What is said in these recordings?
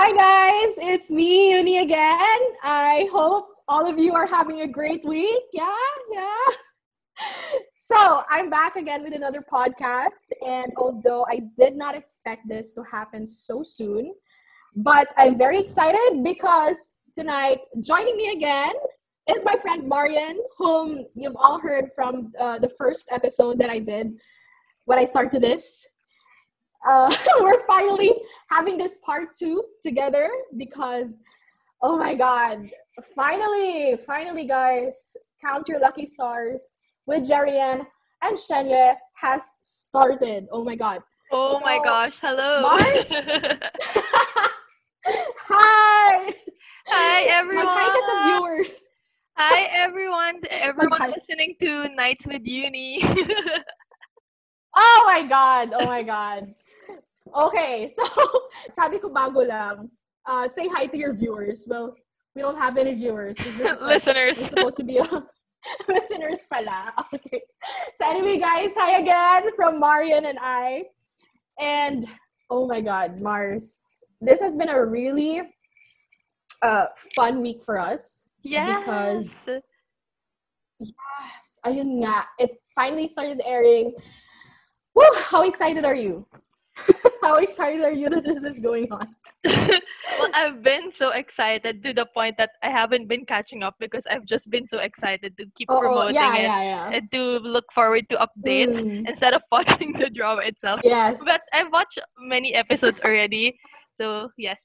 Hi guys, it's me, Uni again. I hope all of you are having a great week. Yeah, yeah. So I'm back again with another podcast, and although I did not expect this to happen so soon, but I'm very excited because tonight, joining me again is my friend Marian, whom you've all heard from uh, the first episode that I did when I started this. Uh, we're finally having this part two together because, oh my god, finally, finally, guys, count your lucky stars with Jerry Yan and Shen Yue has started. Oh my god. Oh So, my gosh, hello. Mars? Hi! Hi everyone. Mag-hi viewers. Hi everyone. Everyone listening to Nights with Uni. Oh my God! Oh my God. Okay, so sabi ko bago lang, uh, say hi to your viewers. Well, we don't have any viewers. This is Listeners. it's supposed to be a listeners pala. Okay. So anyway, guys, hi again from Marian and I. And oh my God, Mars, this has been a really uh, fun week for us. Yes. Because Yes, ayun nga. It finally started airing. Woo! How excited are you? How excited are you that this is going on? well, I've been so excited to the point that I haven't been catching up because I've just been so excited to keep Oo, promoting yeah, it yeah, yeah. and to look forward to updates Mm, instead of watching the drama itself. yes. But I've watched many episodes already. So, yes.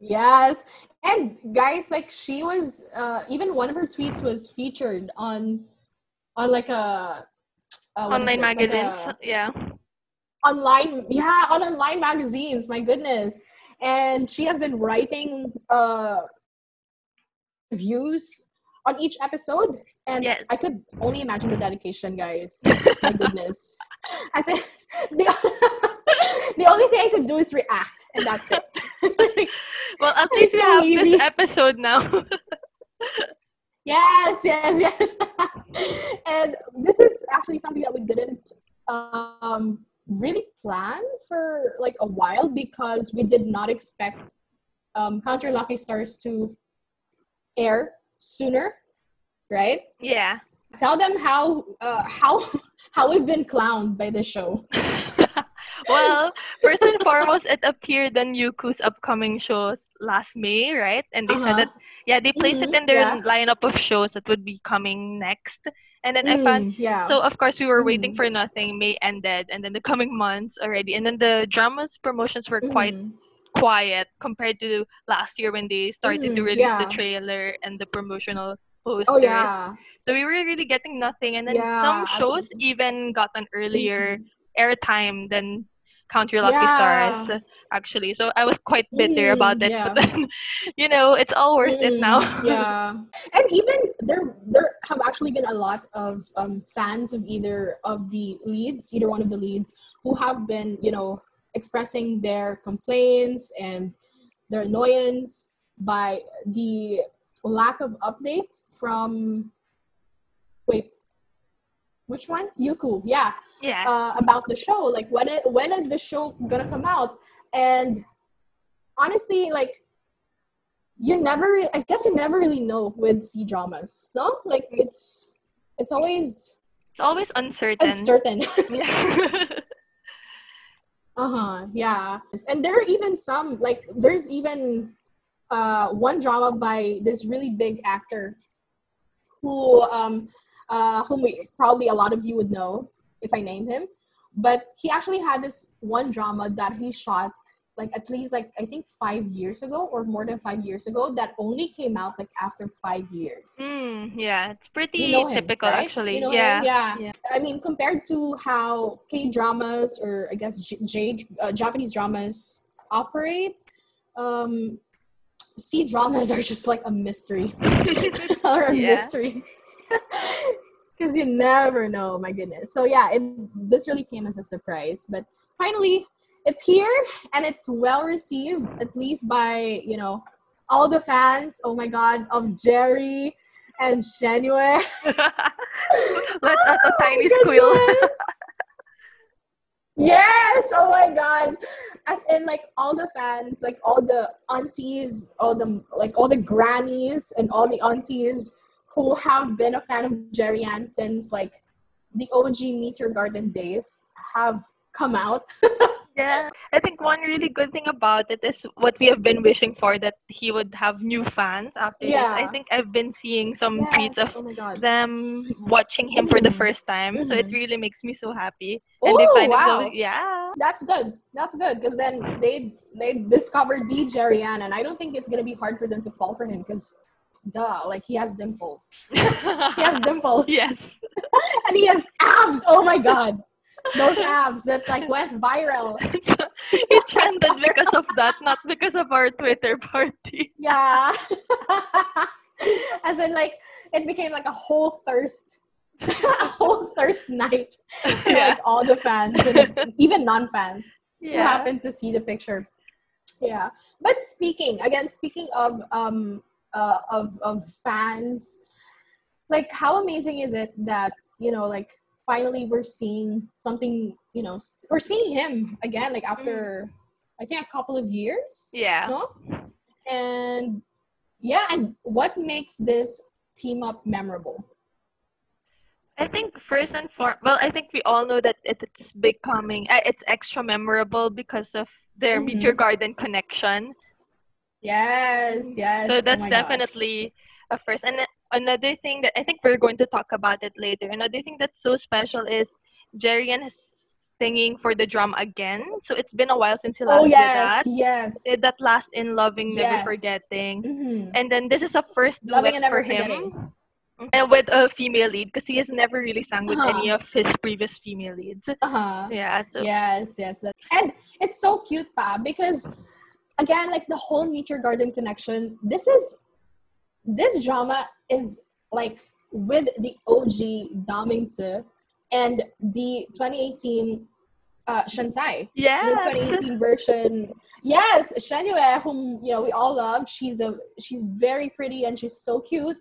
Yes. And guys, like she was uh even one of her tweets was featured on on like a uh, Online this? Like a- yeah. Online yeah, on online magazines, my goodness. And she has been writing uh views on each episode and Yes. I could only imagine the dedication, guys. my goodness. I said the, the only thing I could do is react and that's it. Well, at least we so have easy. this episode now. Yes, yes, yes. and this is actually something that we didn't um, really plan for like a while because we did not expect um, Count Your Lucky Stars to air sooner, right? yeah. Tell them how uh, how how we've been clowned by this show. well, first and foremost, it appeared on Youku's upcoming shows last May, right? And they Uh-huh. said that, yeah, they placed Mhm, it in their yeah. lineup of shows that would be coming next. And then I found, Mm, yeah. so of course, we were waiting Mhm. for nothing. May ended, and then the coming months already. And then the drama's promotions were quite Mhm. quiet compared to last year when they started to Mhm, release the trailer and the promotional posters. Oh yeah. So we were really getting nothing, and then Yeah, some shows absolutely. even got an earlier Mhm. airtime than Count Your Lucky Yeah. Stars, actually. So I was quite bitter Mhm, about it, yeah. but then, you know, it's all worth it now. Mm, yeah, and even there, there have actually been a lot of um, fans of either of the leads, either one of the leads, who have been, you know, expressing their complaints and their annoyance by the lack of updates from. Wait, which one? Youku, yeah, yeah. uh, about the show. Like when it, when is the show gonna come out? And honestly, like you never, I guess you never really know with C dramas, no? Like it's it's always it's always uncertain. uncertain. Yeah. uh huh. Yeah. And there are even some like there's even uh one drama by this really big actor who um uh whom we, probably a lot of you would know if I name him. But he actually had this one drama that he shot like at least like I think five years ago or more than five years ago that only came out like after five years. Mm, yeah, it's pretty You know him, typical right? actually. You know yeah. yeah. Yeah. I mean, compared to how K dramas or I guess J, J uh, Japanese dramas operate, um, C dramas are just like a mystery or a Yeah. mystery. Because you never know, my goodness. So yeah, it this really came as a surprise, but finally it's here and it's well received, at least by you know all the fans. Oh my god, of Jerry and Shen Yue. Let out a Oh tiny squeal. Yes! Oh my god. As in like all the fans, like all the aunties, all the like all the grannies and all the aunties who have been a fan of Jerry Yan since like the OG Meteor Garden days have come out. Yeah, I think one really good thing about it is what we have been wishing for that he would have new fans after this. I think I've been seeing some tweets of Oh them watching him for the Mhm. first time, so it Mhm. really makes me so happy. And they Oh find him so wow. yeah. That's good. That's good because then they they discovered the Jerry Yan, and I don't think it's gonna be hard for them to fall for him because, duh, like he has dimples. He has dimples. yes. and he has abs. Oh my god, those abs that like went viral. he trended because of that, not because of our Twitter party. Yeah, as in like it became like a whole thirst, a whole thirst night. Yeah. Like all the fans and even non-fans who happened to see the picture. Yeah, but speaking again, speaking of um uh, of of fans, like how amazing is it that you know like finally we're seeing something you know we're seeing him again like after I think a couple of years, Yeah. no? And yeah, and what makes this team up memorable? I think first and foremost, well, I think we all know that it, it's becoming, uh, it's extra memorable because of their Mhm. Meteor Garden connection. Yes, yes. So oh that's gosh. definitely a first. And another thing that I think we're going to talk about it later. Another thing that's so special is Jerry Yan is singing for the drum again. So it's been a while since he last Oh did yes, that. yes. Did that last in Loving, Never Yes. Forgetting. Mhm. And then this is a first Loving duet and Never for him. Forgetting. And with a female lead because he has never really sang with Uh-huh. any of his previous female leads. Uh-huh. Yeah, so Yes, yes. That, and it's so cute, pa, because again, like the whole Meteor Garden connection, this is this drama is like with the OG Dao Ming Si and the 2018 uh Shancai. yeah. The 2018 version. Yes, Shen Yue, whom you know we all love. She's a she's very pretty and she's so cute.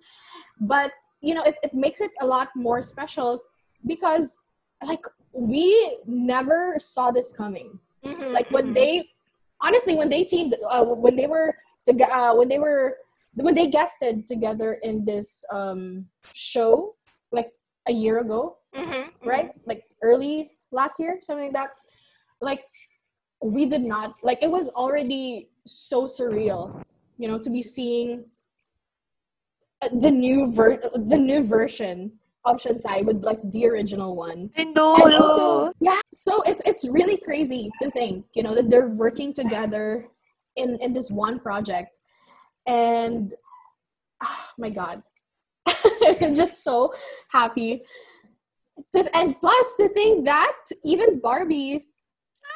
But you know, it, it makes it a lot more special because like we never saw this coming. Mhm, Like when they honestly when they teamed uh, when they were to uh, when they were when they guested together in this um show like a year ago Mhm, mhm. right? Like early last year, something like that. Like we did not like it was already so surreal, you know, to be seeing uh, the new ver- the new version of Shancai with like the original one. I know. And also, yeah, so it's it's really crazy to think, you know, that they're working together in in this one project, and oh my god, I'm just so happy. To, and plus, to think that even Barbie,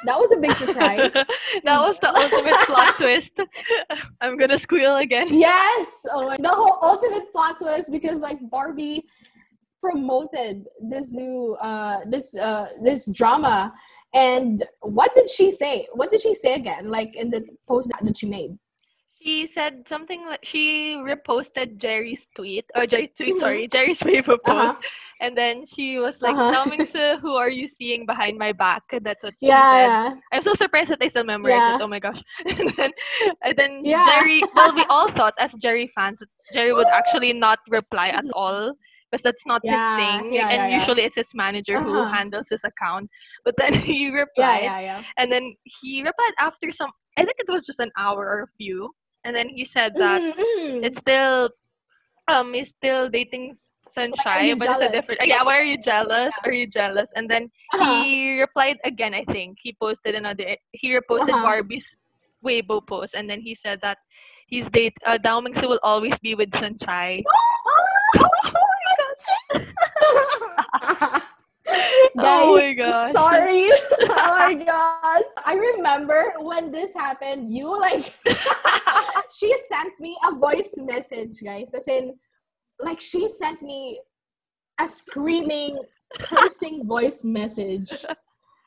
that was a big surprise. that was the ultimate plot twist. I'm gonna squeal again. yes, oh my, the whole ultimate plot twist because like Barbie promoted this new uh this uh this drama and what did she say what did she say again like in the post that she made She said something like she reposted Jerry's tweet or Jerry's tweet, Mhm. sorry, Jerry's Uh-huh. post, and then she was like, Uh-huh. "Namingsu, who are you seeing behind my back?" That's what she said. yeah I'm so surprised that I still memorize Yeah. it. Oh my gosh! And then, and then Yeah. Jerry. Well, we all thought as Jerry fans that Jerry would actually not reply at all because that's not Yeah, his thing, yeah, and yeah, usually it's his manager who Uh-huh. handles his account. But then he replied, and then he replied after some. I think it was just an hour or a few, and then he said that Mhm, mhm. it's still, um, he's still dating Sunshine, but it's a different. Yeah, why are you jealous? Are you jealous? And then Uh-huh. he replied again i think he posted another he reposted Uh-huh. barbie's weibo post and then he said that he's date uh, Dao Ming Si will always be with Shancai. Oh guys, oh my gosh. sorry. oh my god. I remember when this happened, you like she sent me a voice message, guys. As in, like she sent me a screaming, cursing voice message.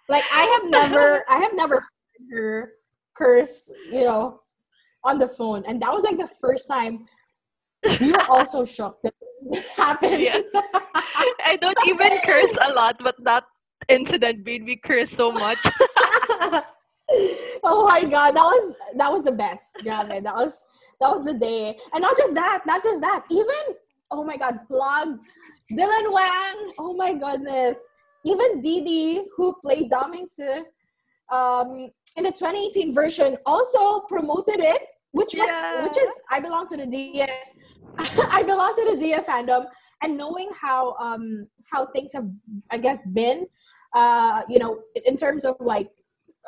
Like I have never I have never heard her curse, you know, on the phone. And that was like the first time we were also shocked happened. Yeah. I don't even curse a lot, but that incident made me curse so much. oh my god, that was that was the best. Yeah, man, that was that was the day. And not just that, not just that. Even oh my god, blog Dylan Wang. Oh my goodness. Even Didi, who played Daming um, in the 2018 version, also promoted it, which was Yeah. which is I belong to the Dia. I belong to the Dia fandom, and knowing how um how things have I guess been, uh, you know, in terms of like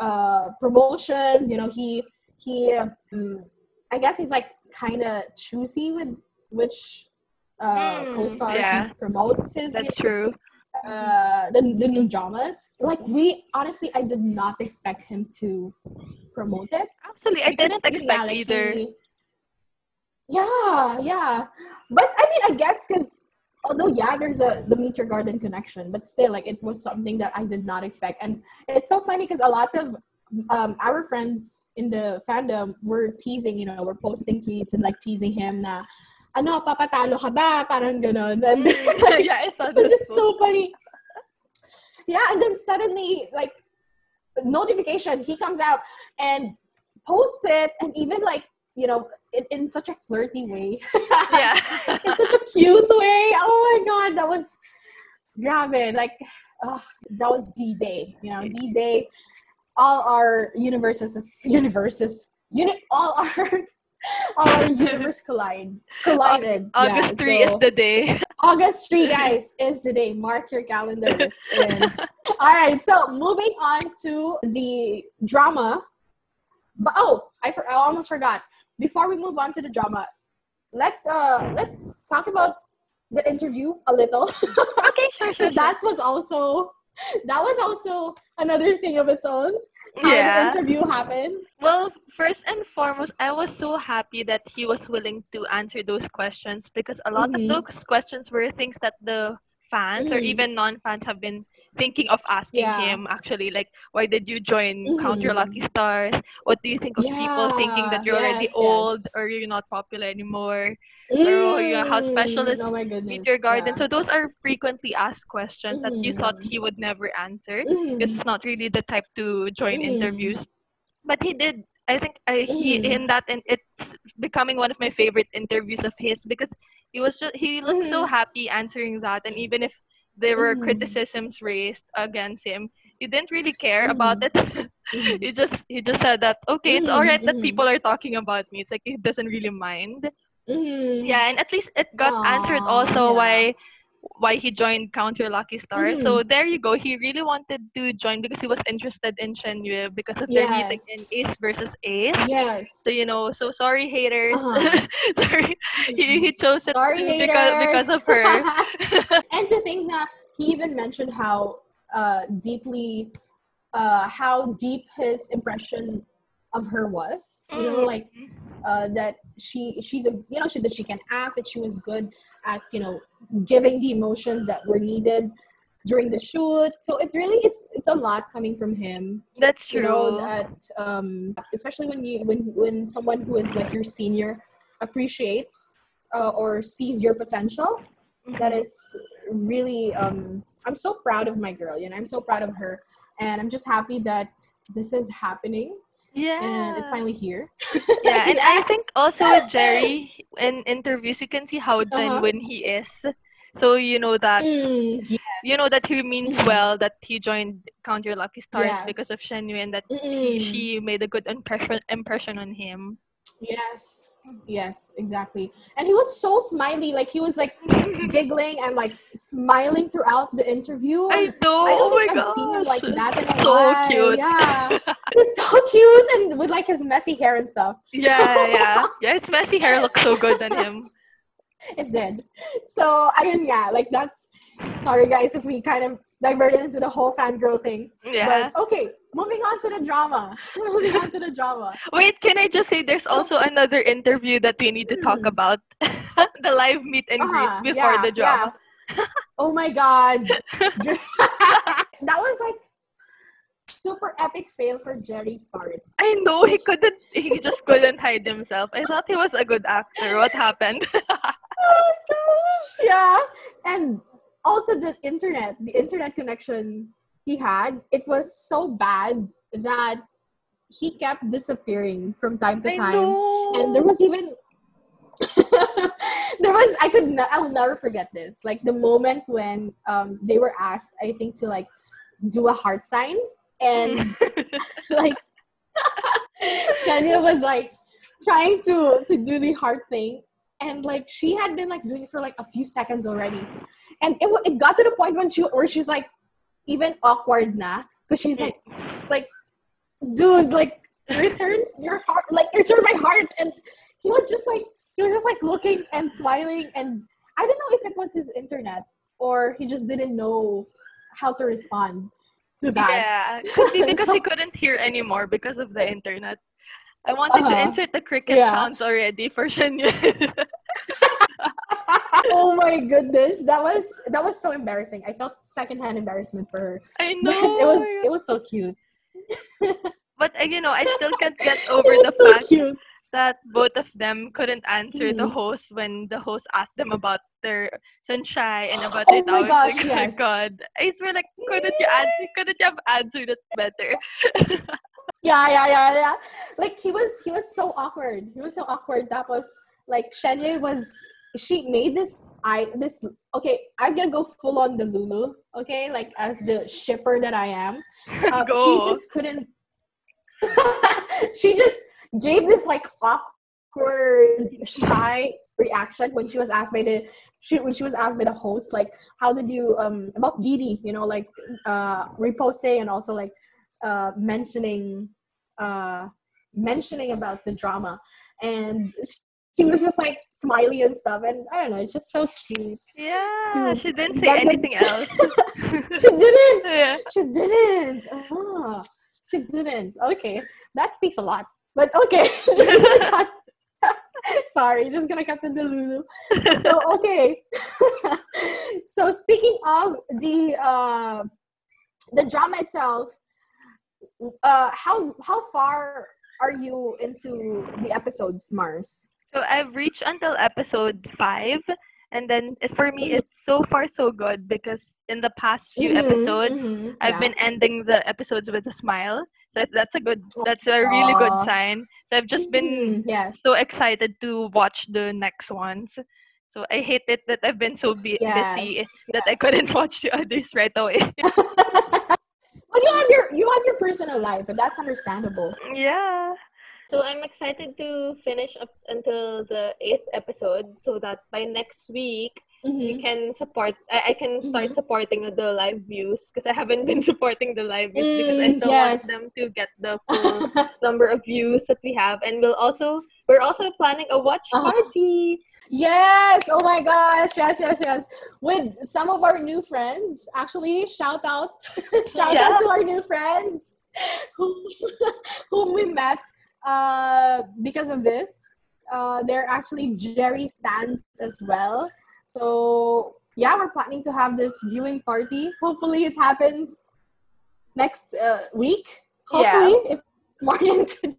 uh promotions, you know, he he um, I guess he's like kind of choosy with which uh Mm, co-star yeah. he promotes his That's true. uh the, the new dramas like we honestly i did not expect him to promote it Actually, I didn't expect like, either. Yeah yeah. But i mean i guess because although yeah there's a the Meteor Garden connection but still like it was something that i did not expect. And it's so funny because a lot of um our friends in the fandom were teasing you know were posting tweets and like teasing him na ano papatalo ka ba? Parang ganun and Mm. yeah, I saw it just so funny. Yeah, and then suddenly, like, notification, he comes out and posts it, and even like, you know, in, in such a flirty way, yeah. in such a cute way. Oh my god, that was grabe. Like, oh, that was D Day. You know, D Day. All our universes, universes, uni- all our, all our universe collide, collided. August yeah, 3 is the day. August 3, guys, is the day. Mark your calendars. And, all right, so moving on to the drama. But oh, I, for, I almost forgot. Before we move on to the drama, let's uh let's talk about the interview a little okay, sure, sure. because that was also that was also another thing of its own. How yeah. the interview happened. Well, first and foremost, I was so happy that he was willing to answer those questions because a lot Mhm. of those questions were things that the fans or Mhm. even non-fans have been thinking of asking Yeah. him actually like why did you join count your lucky stars what do you think of people thinking that you're already yes, old or you're not popular anymore Or, you know, how special is Mm, oh my goodness, Meteor Garden yeah. so those are frequently asked questions that you thought Mhm. he would never answer Mhm. because it's not really the type to join Mm. interviews. But he did. I think I, he Mm. in that and it's becoming one of my favorite interviews of his because he was just he looked so happy answering that and even if there were Mhm. criticisms raised against him, he didn't really care Mm-hmm. about it. Mhm. he just he just said that okay, it's Mhm, alright that people are talking about me. It's like he doesn't really mind. Yeah, and at least it got answered also yeah. why why he joined Count Your Lucky Star. So Mm-hmm. there you go. He really wanted to join because he was interested in Shen Yue because of their meeting in Yes. Ace versus Ace. Yes. So you know, so sorry haters. Uh-huh. sorry, he, he chose it Sorry, because because of her. and to think that he even mentioned how uh, deeply, uh, how deep his impression of her was. You know, Mm. like uh, that she she's a you know she that she can act, that she was good at you know giving the emotions that were needed during the shoot. So it really it's it's a lot coming from him. That's true. you know that um especially when you when when someone who is like your senior appreciates uh, or sees your potential that Mhm. is really um i'm so proud of my girl you know i'm so proud of her and i'm just happy that this is happening yeah. and it's finally here yeah, and I think also with Jerry in interviews you can see how Uh-huh. genuine he is. So you know that Mm, yes. you know that he means well that he joined Count Your Lucky Stars because of Yes. Shen Yue and that he, she made a good impression impression on him. Yes yes exactly and he was so smiley like he was like giggling and like smiling throughout the interview I know. I don't oh think my I've seen him like gosh, that in a so while. cute. Yeah, he's so cute and with like his messy hair and stuff. yeah, yeah, yeah. His messy hair looks so good on him. It did. So ayun yeah, like that's. Sorry guys if we kind of diverted into the whole fangirl thing. Yeah. But okay, moving on to the drama. moving on to the drama. Wait, can I just say there's also another interview that we need to talk Hmm. about? the live meet and greet Uh-huh, before yeah, the drama. Oh my god. that was like super epic fail for Jerry's part. I know he couldn't. He just couldn't hide himself. I thought he was a good actor. What happened? oh gosh, yeah. And also the internet, the internet connection he had, it was so bad that he kept disappearing from time to time. And there was even there was I could ne- I'll never forget this. Like the moment when um they were asked, I think, to like do a heart sign and like Shen Yue was like trying to to do the heart thing and like she had been like doing it for like a few seconds already and it, it got to the point when she where she's like even awkward na because she's like like dude like return your heart like return my heart and he was just like he was just like looking and smiling and i don't know if it was his internet or he just didn't know how to respond to that Yeah, could be because So- he couldn't hear anymore because of the internet. I wanted to Uh-huh. insert the cricket Yeah. sounds already for Shen Yue. oh my goodness that was that was so embarrassing i felt secondhand embarrassment for her I but know. it was it was so cute but uh, you know, I still can't get over the so fact cute that both of them couldn't answer the Mhm. host when the host asked them about their sunshine and about Oh their my gosh, Like, yes. God, I swear, like, couldn't you answer? Couldn't you have answered it better? yeah yeah yeah yeah like he was he was so awkward he was so awkward that was like Shen Yue was she made this I this okay I'm gonna go full on the Lulu okay like as the shipper that I am. Uh, she just couldn't she just gave this like awkward shy reaction when she was asked by the she when she was asked by the host like how did you um about Didi you know like uh reposting and also like uh mentioning uh mentioning about the drama. And she was just like smiley and stuff and I don't know it's just so cute Yeah, Dude, she didn't say anything else. she didn't yeah. she didn't. Ah, she didn't. Okay, that speaks a lot. But okay, just cut. Sorry, just gonna cut the Lulu. So okay. so speaking of the uh, the drama itself, uh, how how far are you into the episodes, Mars? So I've reached until episode five, and then for me, Mhm. it's so far so good because in the past few Mhm, episodes, mhm, I've yeah. been ending the episodes with a smile. So that's a good, that's a really good sign. So I've just been Mhm, yes. so excited to watch the next ones. So I hate it that I've been so bu- busy Yes, that I couldn't watch the others right away. well, you have your you have your personal life, and that's understandable. yeah. So I'm excited to finish up until the eighth episode so that by next week you Mhm. can support I, I can start Mhm. supporting the live views because I haven't been supporting the live views because I Mm, still yes. want them to get the full number of views that we have and we'll also we're also planning a watch Uh-huh. party. Yes. Oh my gosh. Yes, yes, yes. With some of our new friends. Actually, shout out. shout Yeah. out to our new friends whom, whom we met uh, because of this. Uh, they're actually Jerry stands as well. So yeah, we're planning to have this viewing party. Hopefully it happens next uh, week. Yeah. Hopefully if Marian could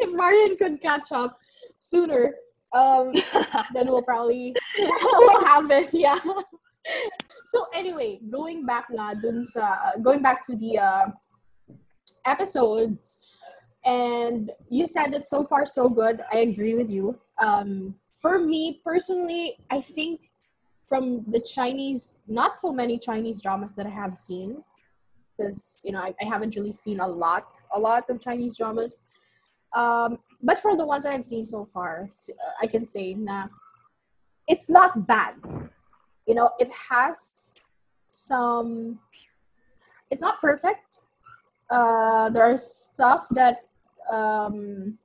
if Marian could catch up sooner. Um then we'll probably we'll have it yeah so anyway going back na dun sa going back to the uh, episodes and you said that so far so good i agree with you um for me personally i think from the chinese not so many chinese dramas that i have seen because you know I, I haven't really seen a lot a lot of chinese dramas um but for the ones that I've seen so far, I can say na it's not bad. You know, it has some. It's not perfect. Uh, there are stuff that um,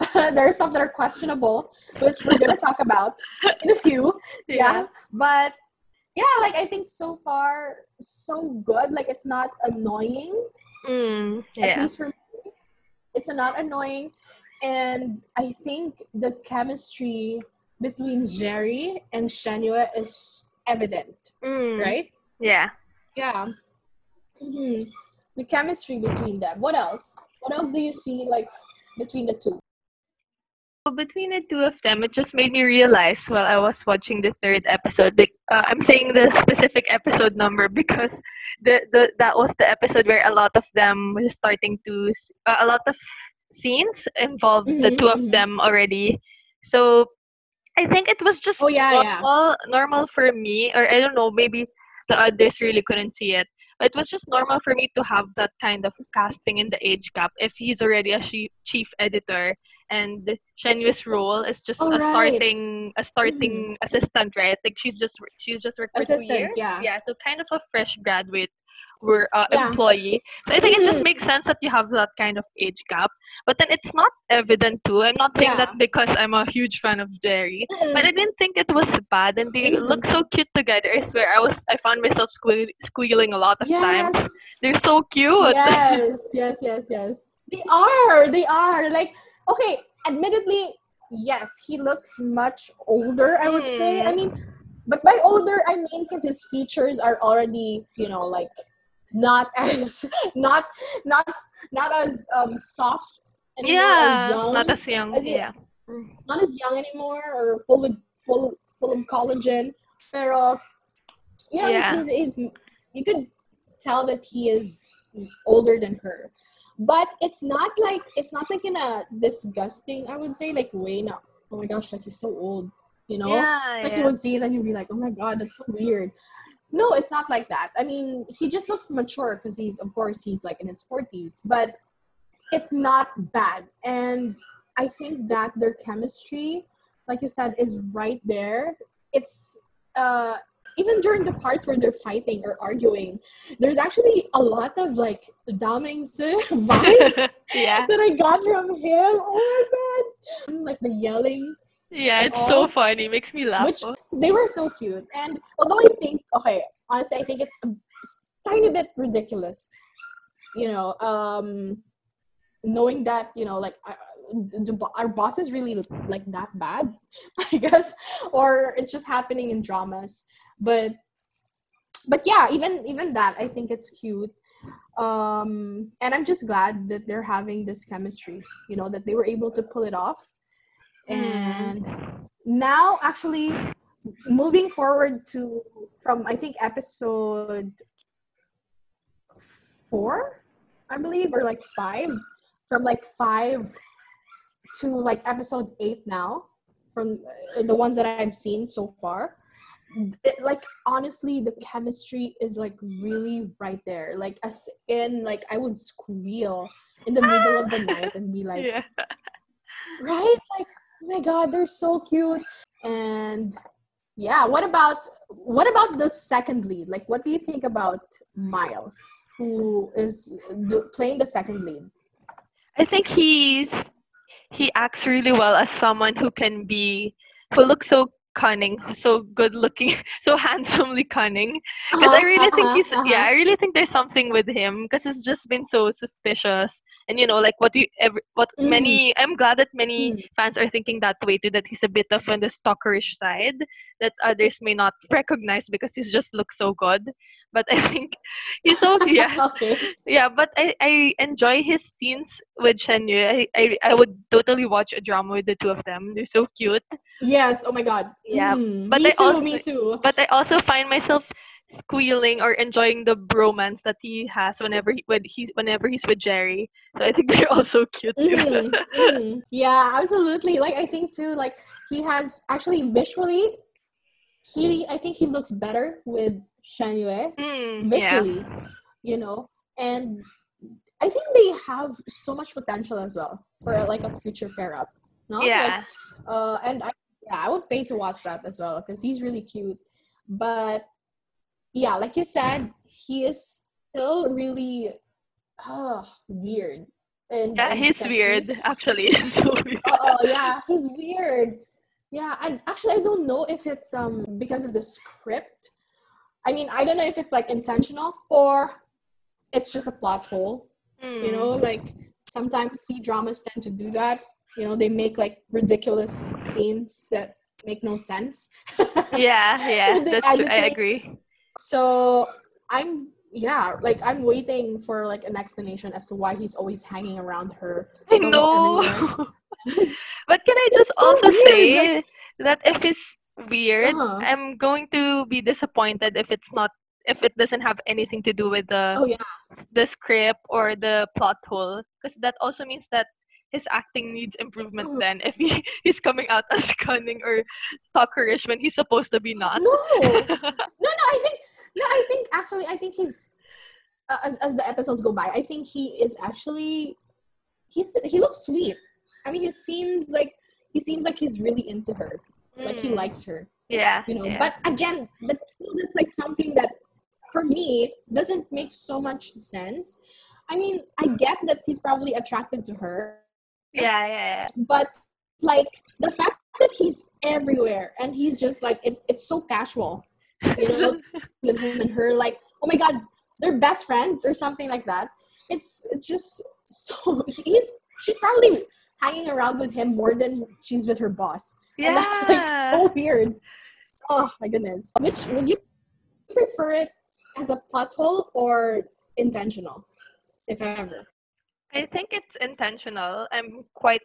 there are stuff that are questionable, which we're gonna talk about in a few. Yeah. but yeah, like I think so far so good. Like it's not annoying Mm, at least for me, it's not annoying. And I think the chemistry between Jerry and Shen Yue is evident, Mm, right? Yeah. Yeah. hmm The chemistry between them. What else? What else do you see like between the two? between the two of them, it just made me realize while I was watching the third episode. Uh, I'm saying the specific episode number because the, the that was the episode where a lot of them were starting to uh, a lot of scenes involved the Mhm, two of them already. So I think it was just Oh, yeah, yeah. normal normal for me, or I don't know, maybe the others really couldn't see it. But it was just normal for me to have that kind of casting in the age gap if he's already a chi- chief editor and Shen Yue's role is just Oh, a right. Mm-hmm. starting a starting assistant, right? Like she's just she's just worked for two years. yeah. Yeah, so kind of a fresh graduate were uh, Yeah. employee. So I think it just Mhm. makes sense that you have that kind of age gap. But then it's not evident too. I'm not saying Yeah. that because I'm a huge fan of Jerry. Mhm. But I didn't think it was bad, and they Mhm. look so cute together. I swear, I was I found myself squeal- squealing a lot of times. They're so cute. yes, yes, yes, yes. They are. They are. Like, okay, admittedly, yes, he looks much older, I would say. I Mm. mean, but by older, I mean because his features are already, you know, like not as not not not as um soft anymore yeah, young, not as young. as you- yeah. not as young anymore or full with full full of collagen. Pero you know, Yeah. he's, he's, he's you could tell that he is older than her. But it's not like it's not like in a disgusting, I would say, like way not oh my gosh, like he's so old. You know? Yeah, Like you yeah. would see it and you'd be like, oh my god, that's so weird. No, it's not like that. I mean, he just looks mature because he's, of course, he's like in his 40s, but it's not bad. And I think that their chemistry, like you said, is right there. It's, uh, even during the parts where they're fighting or arguing, there's actually a lot of like daming vibe yeah, that I got from him. Oh my god! Like the yelling yeah. It's all. so funny. It Makes me laugh. which they were so cute. And although I think, okay, honestly, I think it's a tiny bit ridiculous, you know, um, knowing that, you know, like uh, our boss is really like that bad, I guess, or it's just happening in dramas. But, but yeah, even even that, I think it's cute. Um, and I'm just glad that they're having this chemistry, you know, that they were able to pull it off. And now actually moving forward to from I think episode four, I believe, or like five. From like five to like episode eight now, from uh, the ones that I've seen so far. It, like honestly, the chemistry is like really right there. Like as in, like I would squeal in the middle of the night and be like, yeah. right? Like, oh my god, they're so cute. And yeah, what about what about the second lead? Like, what do you think about Miles, who is do, playing the second lead? I think he's he acts really well as someone who can be who looks so cunning, so good looking, so handsomely cunning. Because I really think Uh-huh, he's uh-huh, yeah, uh-huh. I really think there's something with him because he's just been so suspicious. And you know, like what do you ever what Mhm. many I'm glad that many Mm. fans are thinking that way too, that he's a bit of on the stalkerish side that others may not recognize because he just looks so good. But I think he's so yeah okay. yeah, but I, I enjoy his scenes with Shen Yue. I, I, I would totally watch a drama with the two of them. They're so cute. Yes. Oh my god. Yeah, Mhm. but me I too. also- me too. But I also find myself squealing or enjoying the bromance that he has whenever he when he's whenever he's with Jerry. So I think they're also cute too. Mhm, mhm. Yeah, absolutely. Like I think too. Like he has actually visually, he I think he looks better with Shen Yue. Mm, yeah. visually, you know, and I think they have so much potential as well for like a future pair up. No, Like, Yeah. uh, and I, yeah, I would pay to watch that as well because he's really cute. But yeah, like you said, he is still really uh, weird. And, Yeah, and he's sketchy. weird. Actually, so weird. Oh yeah, he's weird. Yeah, and actually I don't know if it's um because of the script. I mean, I don't know if it's like intentional or it's just a plot hole. You know, Mm. like sometimes C dramas tend to do that. You know, they make like ridiculous scenes that make no sense. Yeah, yeah, that's true. I agree. So I'm yeah, like I'm waiting for like an explanation as to why he's always hanging around her. I He's know. But can I just so also weird, say like- that if it's weird, Uh-huh. I'm going to be disappointed if it's not if it doesn't have anything to do with the Oh yeah. the script or the plot hole because that also means that his acting needs improvement Mhm. then if he, he's coming out as cunning or stalkerish when he's supposed to be not No. No, no, I think no, I think actually I think he's uh, as as the episodes go by, I think he is actually he's he looks sweet. I mean, he seems like he seems like he's really into her. Like he Mm, likes her, yeah you know. yeah. But again, but still that's like something that for me doesn't make so much sense. I mean, I get that he's probably attracted to her, yeah yeah yeah but like the fact that he's everywhere and he's just like it, it's so casual you know with him and her like oh my god they're best friends or something like that. It's it's just so he's she's probably hanging around with him more than she's with her boss. Yeah and that's like so weird. Oh my goodness. Which would you prefer it as a plot hole or intentional if ever? I think it's intentional. I'm quite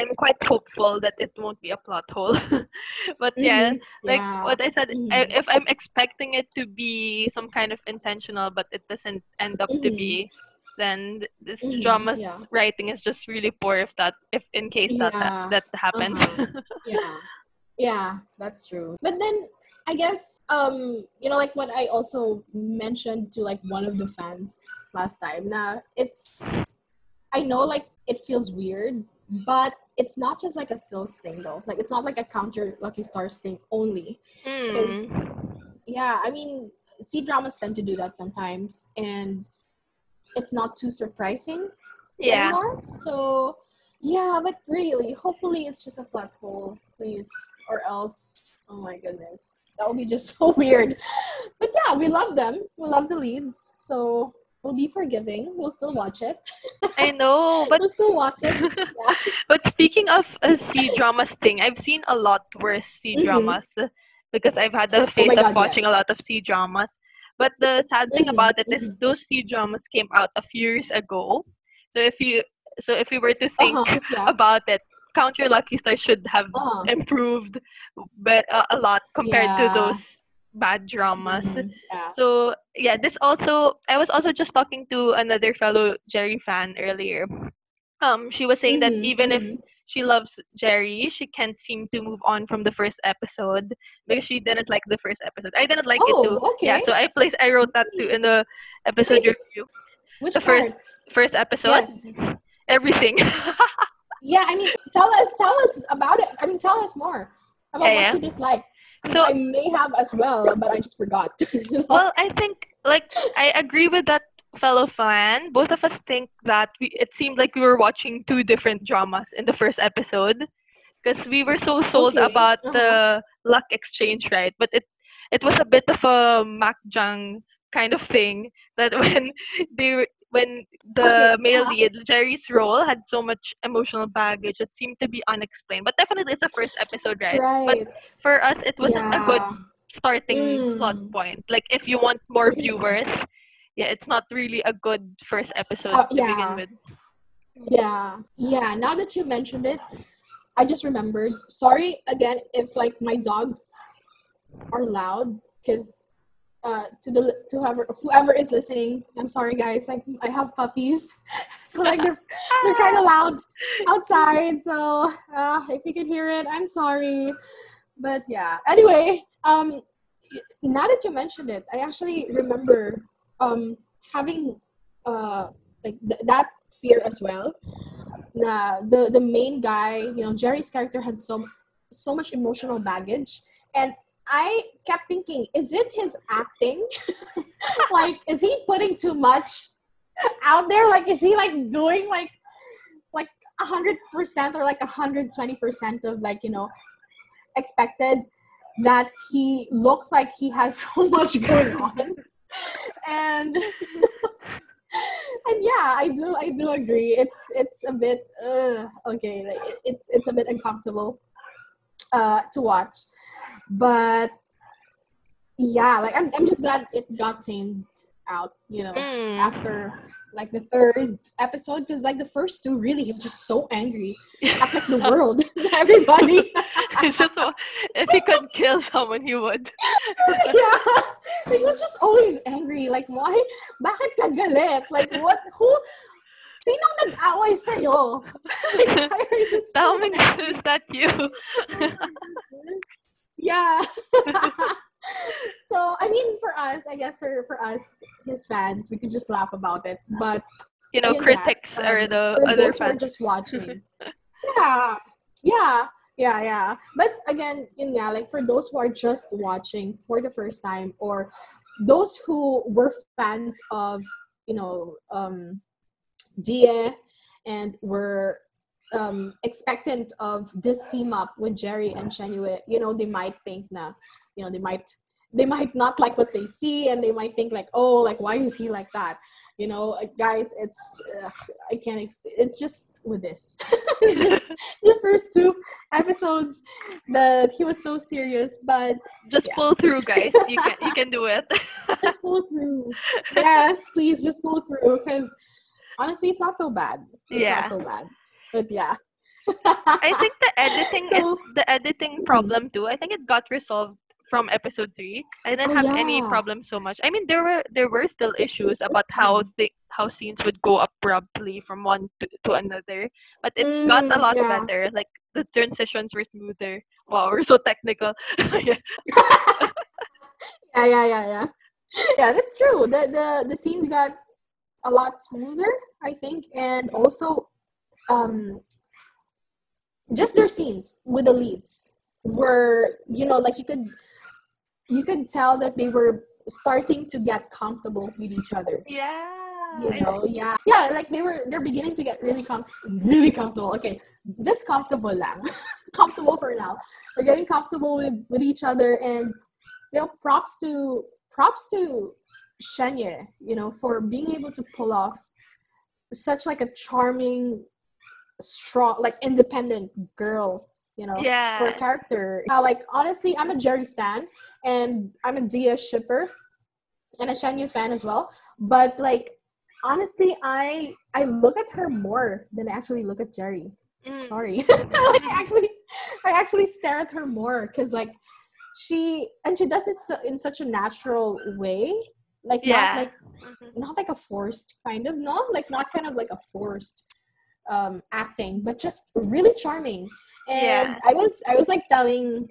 I'm quite hopeful that it won't be a plot hole. but yeah, Mhm. like Yeah. what I said, I, Mhm. if I'm expecting it to be some kind of intentional, but it doesn't end up to Mhm. be, then th- this Mhm, drama's yeah. writing is just really poor. If that, if in case that Yeah. ha- that happens. Uh-huh. yeah yeah that's true but then i guess um you know like what i also mentioned to like one of the fans last time now it's i know like it feels weird but it's not just like a sales thing though like it's not like a count your lucky stars thing only because Hmm. yeah i mean c dramas tend to do that sometimes and it's not too surprising Yeah. anymore. So yeah, but really, hopefully it's just a plot hole, please. Or else, oh my goodness. That would be just so weird. But yeah, we love them. We love the leads. So we'll be forgiving. We'll still watch it. I know, but we'll still watch it. Yeah. But speaking of a C dramas thing, I've seen a lot worse C Mhm. dramas because I've had the phase of God, watching a lot of C dramas. But the sad thing Mhm, about it is mhm. those C dramas came out a few years ago. So if you so if we were to think Uh-huh, yeah. about it, Count Your Lucky Star should have Uh-huh. improved but uh, a lot compared to those bad dramas. Mhm, yeah. So yeah, this also I was also just talking to another fellow Jerry fan earlier. Um, she was saying that Mhm, even if mhm. she loves Jerry, she can't seem to move on from the first episode because she didn't like the first episode. I didn't like it Oh, too. Yeah, okay. so I placed I wrote that too in the episode Wait. review. Which the first first episode, Yes. everything. Yeah, I mean, tell us, tell us about it. I mean, tell us more about Yeah, what yeah. you dislike. So- I may have as well, but I just forgot. well, I think like I agree with that fellow fan. Both of us think that we, it seemed like we were watching two different dramas in the first episode because we were so sold Okay, about uh-huh. the luck exchange, right? But it it was a bit of a makjang kind of thing that when they were when the Okay, male lead Jerry's role had so much emotional baggage it seemed to be unexplained but definitely it's a first episode right, right. but for us it wasn't a good Yeah. starting plot Mm. point. Like if you want more viewers, yeah, it's not really a good first episode Uh, to begin with. Yeah. Yeah. Now that you mentioned it, I just remembered. Sorry again if like my dogs are loud because uh to the to whoever whoever is listening, I'm sorry guys. Like I have puppies, so like they're they're kind of loud outside. So uh, if you could hear it, I'm sorry. But yeah. Anyway, um, now that you mentioned it, I actually remember um having uh like th- that fear as well. Nah, the the main guy, you know, Jerry's character had so so much emotional baggage, and I kept thinking, is it his acting? like, is he putting too much out there? Like, is he like doing like like a hundred percent or like a hundred twenty percent of like you know expected? That he looks like he has so much going on, and and yeah, I do I do agree. It's it's a bit uh, okay. Like, it's it's a bit uncomfortable uh, to watch, but yeah, like I'm I'm just glad it got tamed out. You know, Mm. after like the third episode because like the first two really he was just so angry at like the world everybody It's just wa- if he could kill someone, he would. yeah he was just always angry like why bakit ka galit like what who sinong nag-away sa'yo like, why are you so is that you? Yeah. So i mean for us i guess for, for us his fans we could just laugh about it but you know, critics um, or the other are just watching. yeah, yeah, yeah, yeah. But again, yun nga, like for those who are just watching for the first time, or those who were fans of, you know, um, Die and were um, expectant of this team up with Jerry and Shen Yue, you know, they might think na, you know, they might they might not like what they see and they might think like, oh, like why is he like that? You know, uh, guys, it's ugh, I can't. Exp- it's just with this. it's just the first two episodes that he was so serious, but Just yeah. pull through, guys. You can you can do it. just pull through. yes, please just pull through because honestly, it's not so bad. It's Yeah. not so bad. But yeah. I think the editing So- is the editing problem too. I think it got resolved from episode three. I didn't Oh, have any yeah. problem so much. I mean, there were there were still issues about how the how scenes would go abruptly from one to, to another, but it got a Mm, lot yeah. better. Like the transitions were smoother. Wow, we're so technical. yeah. yeah, yeah, yeah, yeah. Yeah, that's true. The the the scenes got a lot smoother, I think, and also um just their scenes with the leads were, you know, like you could you could tell that they were starting to get comfortable with each other. Yeah. You know, yeah. Yeah, like they were they're beginning to get really com- really comfortable. Okay. Just comfortable lang. comfortable for now. They're getting comfortable with with each other and you know, props to props to Shen Yue, you know, for being able to pull off such like a charming, strong, like independent girl, you know, for yeah. character. Uh, like honestly, I'm a Jerry stan and I'm a Dia shipper and a Shen Yue fan as well. But like honestly, I I look at her more than I actually look at Jerry. Mm. Sorry, like I actually, I actually stare at her more because like she and she does it so, in such a natural way, like Yeah. not like Mhm. not like a forced kind of no like not kind of like a forced um acting but just really charming and Yeah. i was i was like telling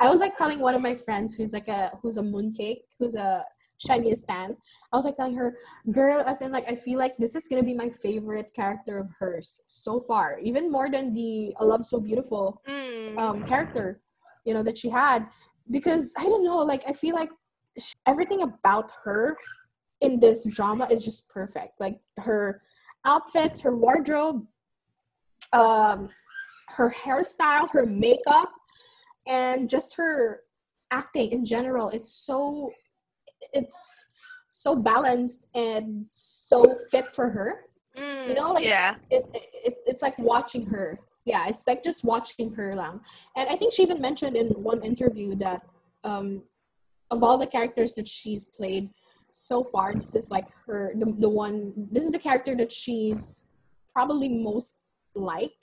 i was like telling one of my friends who's like a who's a mooncake who's a shiny stan i was like telling her girl as in like i feel like this is gonna be my favorite character of hers so far even more than the a love so beautiful Mm. um, character, you know, that she had. Because I don't know, like I feel like sh- everything about her in this drama is just perfect. Like her outfits, her wardrobe, um, her hairstyle, her makeup, and just her acting in general. It's so, it's so balanced and so fit for her Mm. you know, like- yeah. it, it it's like watching her. Yeah, it's like just watching her lang. And I think she even mentioned in one interview that um of all the characters that she's played so far, this is like her the, the one this is the character that she's probably most like,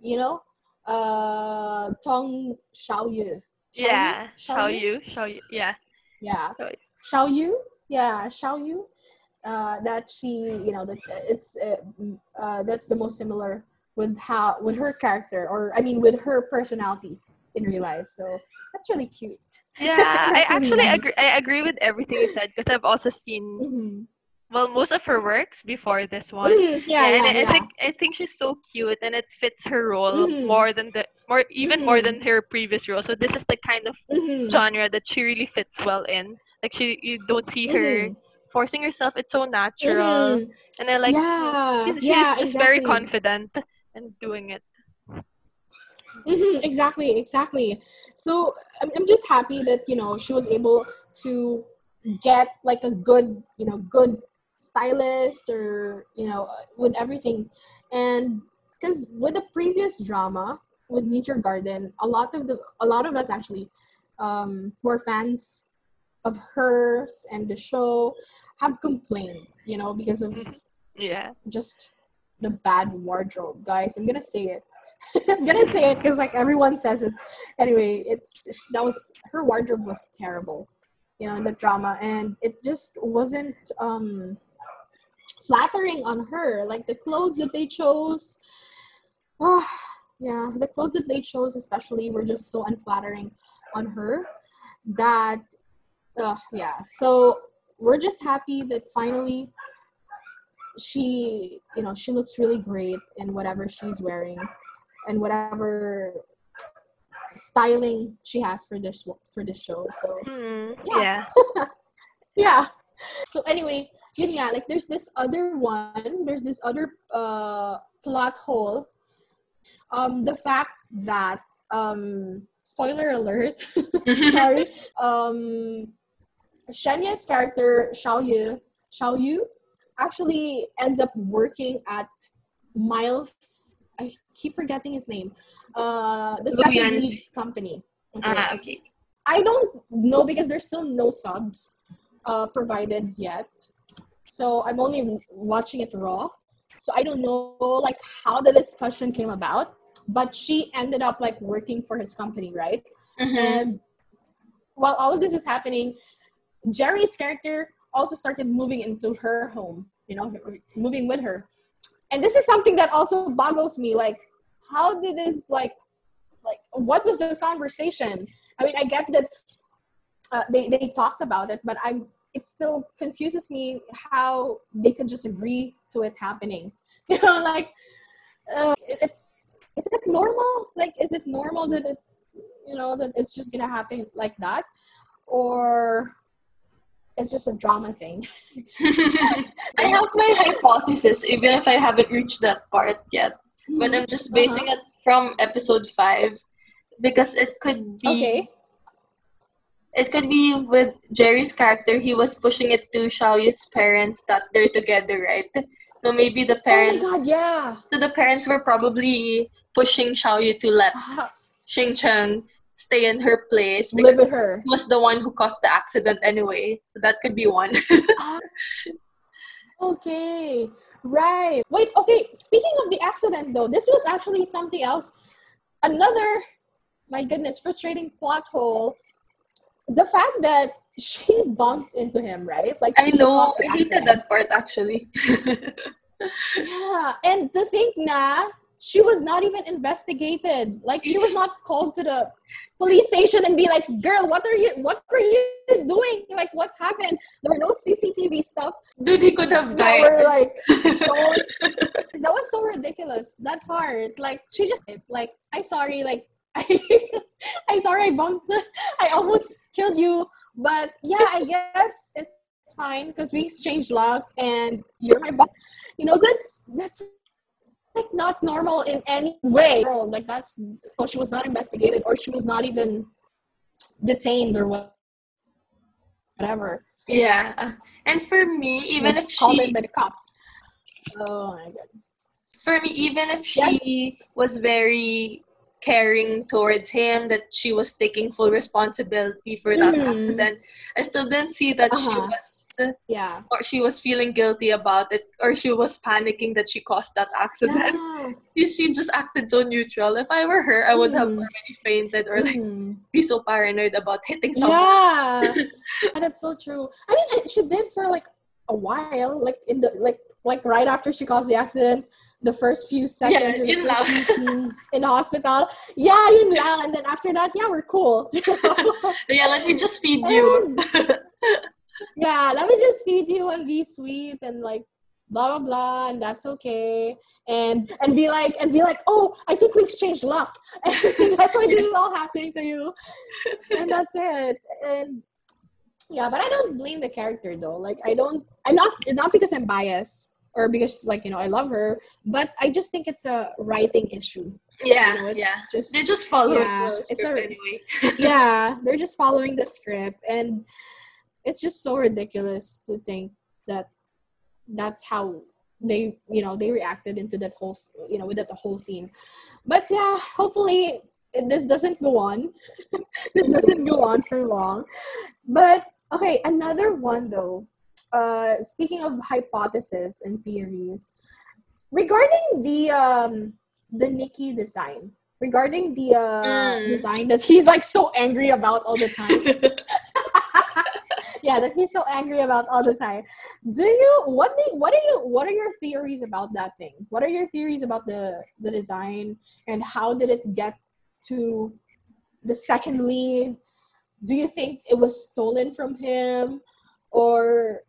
you know? Uh Tong Xiaoyu. Yeah. Show Xiaoyu? you. Yeah. Yeah. Xiaoyu. Xiaoyu. Yeah, Xiaoyu. Uh, that she, you know, that it's uh, uh, that's the most similar with how with her character, or I mean, with her personality in real life. So that's really cute. Yeah, I actually nice. agree. I agree with everything you said because I've also seen Mm-hmm. Well most of her works before this one. Yeah, yeah, and yeah. I, I think I think she's so cute and it fits her role Mhm. more than the more even more Mhm. than her previous role. So this is the kind of Mhm. genre that she really fits well in. Like she you don't see her Mhm. forcing herself. It's so natural. Mhm. And I like yeah, she's, she's yeah, just very confident and doing it. exactly, exactly. So I'm, I'm just happy that you know she was able to get like a good, you know, good stylist or you know with everything, and because with the previous drama with Meteor Garden, a lot of the a lot of us actually um, who are fans of hers and the show have complained, you know, because of Yeah. just the bad wardrobe, guys. I'm gonna say it. I'm gonna say it because like everyone says it. Anyway, it's that was her wardrobe was terrible, you know, in the drama, and it just wasn't um flattering on her. Like the clothes that they chose, oh, yeah, the clothes that they chose especially were just so unflattering on her that, uh, yeah. So we're just happy that finally she you know she looks really great in whatever she's wearing and whatever styling she has for this for this show so Mm, Yeah. yeah. yeah so anyway yun nga, like there's this other one there's this other uh plot hole um the fact that um spoiler alert sorry um Shen Yue's character Xiao Yu Xiao Yu actually ends up working at Miles I keep forgetting his name uh the second lead's company Okay. Ah, okay. I don't know because there's still no subs uh, provided yet. So I'm only watching it raw. So I don't know like how the discussion came about. But she ended up like working for his company, right? Mhm. And while all of this is happening, Jerry's character also started moving into her home, you know, moving with her. And this is something that also boggles me. Like, how did this like like what was the conversation? I mean, I get that uh, they they talked about it, but I'm it still confuses me how they could just agree to it happening. You know, like uh, it's is it normal? Like, is it normal that it's you know that it's just gonna happen like that, or it's just a drama thing? I have my hypothesis, even if I haven't reached that part yet. But I'm just Uh-huh. basing it from episode five because it could be okay. It could be with Jerry's character. He was pushing it to Xiaoyu's parents that they're together, right? So maybe the parents. Oh my god, yeah. so the parents were probably pushing Xiaoyu to let Ah, Xing Cheng stay in her place because Live with her. he was the one who caused the accident anyway. So that could be one. Ah, okay, right. Wait, okay. Speaking of the accident, though, this was actually something else. Another, my goodness, frustrating plot hole. The fact that she bumped into him, right? Like I know. I hated accident. that part actually. Yeah, and to think na she was not even investigated. Like she was not called to the police station and be like, "Girl, what are you? What were you doing? Like, what happened?" There were no CCTV stuff Dude, he could have that were died. like shown. that was so ridiculous. That part, like, she just like, "I sorry, like, I, I sorry, I bumped, I almost killed you." But yeah, I guess it's fine because we exchanged love, and you're my boss. You know, that's that's like not normal in any way. Like that's well, she was not investigated, or she was not even detained, or what- whatever. Yeah. Uh, and for me, even Like, if called she in by the cops. Oh my god. for me, even if Yes. she was very caring towards him, that she was taking full responsibility for that Mhm. accident, I still didn't see that she Uh-huh. was Yeah. or she was feeling guilty about it or she was panicking that she caused that accident. Yeah. She just acted so neutral. If I were her, I would have Mhm. already fainted or like Mhm. be so paranoid about hitting someone. Yeah. and it's so true. I mean, she did for like a while, like in the like like right after she caused the accident, the first few seconds or the first few scenes in hospital. Yeah, yun lang. And then after that, yeah, we're cool. Yeah, let me just feed you. Mm. And- yeah, let me just feed you and be sweet and like blah blah blah, and that's okay. And and be like and be like, oh, I think we exchanged luck. And that's why this is all happening to you. And that's it. And yeah, but I don't blame the character though. Like I don't I'm not not because I'm biased or because like, you know, I love her, but I just think it's a writing issue. yeah, You know, yeah. just They just follow Yeah, the it's script a- anyway. yeah, they're just following the script, and it's just so ridiculous to think that that's how they, you know, they reacted into that whole, you know, with that whole scene. But yeah, hopefully this doesn't go on. this doesn't go on for long. But okay, another one though. Uh, speaking of hypothesis and theories, regarding the um, the Nikki design, regarding the uh, Mm. design that he's like so angry about all the time. yeah, that he's so angry about all the time. Do you what do what are you what are your theories about that thing? What are your theories about the the design and how did it get to the second lead? Do you think it was stolen from him or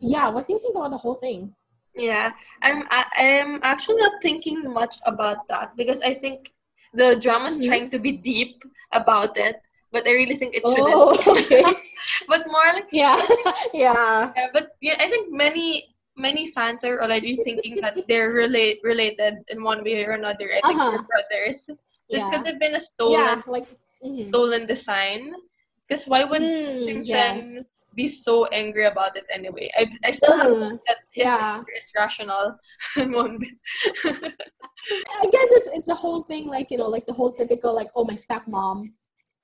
yeah, what do you think about the whole thing? Yeah, I'm I, I'm actually not thinking much about that because I think the drama's Mhm. trying to be deep about it, but I really think it shouldn't. Oh, okay. but more like yeah. yeah. yeah, but yeah, I think many many fans are already thinking that they're relate related in one way or another. I think Uh-huh. they're brothers, so Yeah. it could have been a Yeah, stolen like mhm. stolen design. Because why would Mm, yes. be so angry about it anyway? I I still have Uh, hope that his yeah. anger is rational in one bit. I guess it's it's the whole thing, like you know, like the whole typical, like oh my stepmom